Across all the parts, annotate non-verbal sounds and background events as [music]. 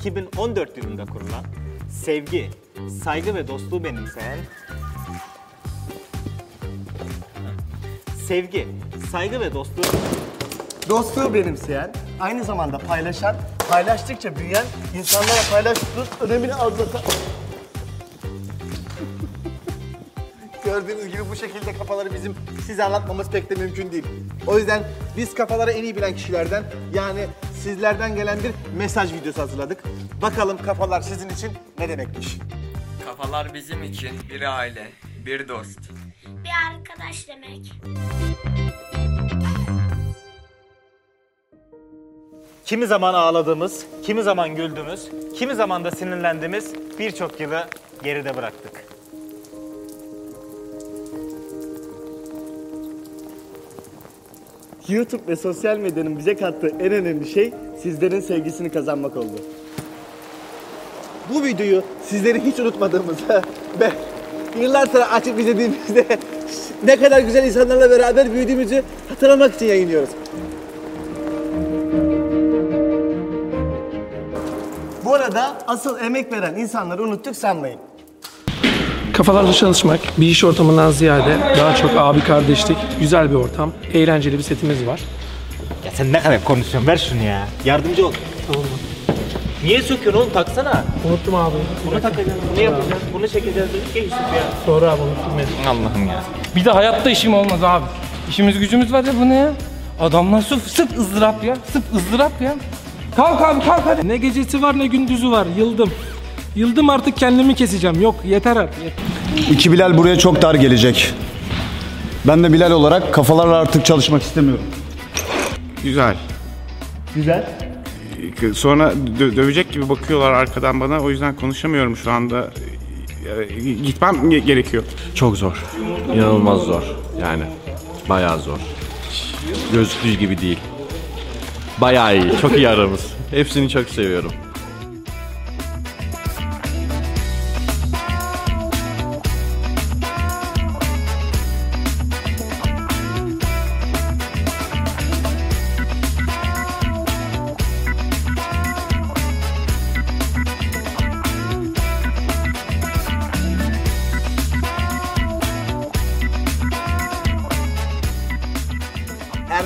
2014 yılında kurulan, sevgi, saygı ve dostluğu benimseyen Sevgi, saygı ve dostluğu Dostluğu benimseyen, aynı zamanda paylaşan, paylaştıkça büyüyen, insanlara paylaştığın önemini azlatan... [laughs] Gördüğünüz gibi bu şekilde kafaları bizim size anlatmamız pek de mümkün değil. O yüzden biz kafaları en iyi bilen kişilerden yani sizlerden gelen bir mesaj videosu hazırladık. Bakalım kafalar sizin için ne demekmiş? Kafalar bizim için bir aile, bir dost. bir arkadaş demek. Kimi zaman ağladığımız, kimi zaman güldüğümüz, kimi zaman da sinirlendiğimiz birçok yılı geride bıraktık. YouTube ve sosyal medyanın bize kattığı en önemli şey sizlerin sevgisini kazanmak oldu. Bu videoyu sizleri hiç unutmadığımızı ve [laughs] yıllar sonra açıp izlediğimizde [laughs] ne kadar güzel insanlarla beraber büyüdüğümüzü hatırlamak için yayınlıyoruz. Bu arada asıl emek veren insanları unuttuk sanmayın. Kafalarla çalışmak bir iş ortamından ziyade daha çok abi kardeşlik, güzel bir ortam, eğlenceli bir setimiz var. Ya sen ne kadar konuşuyorsun? Ver şunu ya. Yardımcı ol. Tamam Niye söküyorsun oğlum? Taksana. Unuttum abi. Bunu takacağız, bunu yapacağız, bunu çekeceğiz dedik ya Yusuf ya. Sonra abi unuttum beni. Allah'ım ya. Bir de hayatta işim olmaz abi. İşimiz gücümüz var ya bu ne ya? Adamlar sırf, sırf ızdırap ya. Sırf ızdırap ya. Kalk abi kalk hadi. Ne gecesi var ne gündüzü var. Yıldım. Yıldım artık kendimi keseceğim. Yok yeter artık. İki Bilal buraya çok dar gelecek. Ben de Bilal olarak kafalarla artık çalışmak istemiyorum. Güzel. Güzel. Sonra dö- dövecek gibi bakıyorlar arkadan bana. O yüzden konuşamıyorum şu anda. Ee, Gitmem ge- gerekiyor. Çok zor. İnanılmaz zor. Yani bayağı zor. Gözüktüğü gibi değil. Bayağı iyi. Çok iyi aramız. Hepsini çok seviyorum.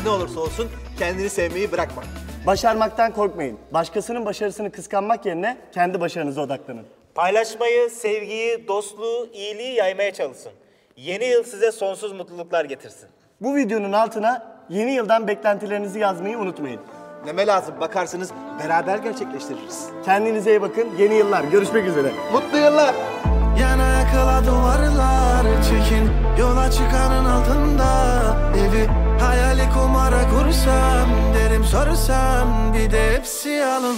Ne olursa olsun kendini sevmeyi bırakma. Başarmaktan korkmayın. Başkasının başarısını kıskanmak yerine kendi başarınıza odaklanın. Paylaşmayı, sevgiyi, dostluğu, iyiliği yaymaya çalışın. Yeni yıl size sonsuz mutluluklar getirsin. Bu videonun altına yeni yıldan beklentilerinizi yazmayı unutmayın. Neme lazım bakarsınız beraber gerçekleştiririz. Kendinize iyi bakın. Yeni yıllar. Görüşmek üzere. Mutlu yıllar. Yana yakala duvarlar Çekin yola çıkanın altında Evi hayali kumara kursam Derim sorsam bir de hepsi alın